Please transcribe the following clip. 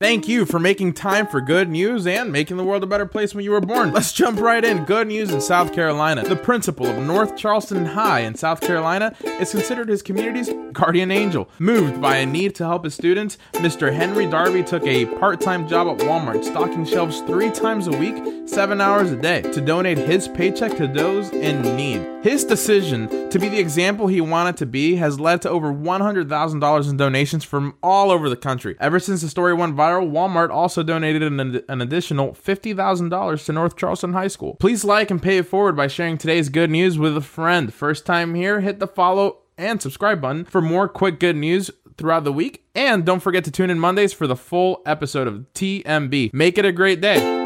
Thank you for making time for good news and making the world a better place when you were born. Let's jump right in. Good news in South Carolina. The principal of North Charleston High in South Carolina is considered his community's guardian angel. Moved by a need to help his students, Mr. Henry Darby took a part time job at Walmart, stocking shelves three times a week, seven hours a day, to donate his paycheck to those in need. His decision to be the example he wanted to be has led to over $100,000 in donations from all over the country. Ever since the story went viral, Walmart also donated an, an additional $50,000 to North Charleston High School. Please like and pay it forward by sharing today's good news with a friend. First time here, hit the follow and subscribe button for more quick good news throughout the week. And don't forget to tune in Mondays for the full episode of TMB. Make it a great day.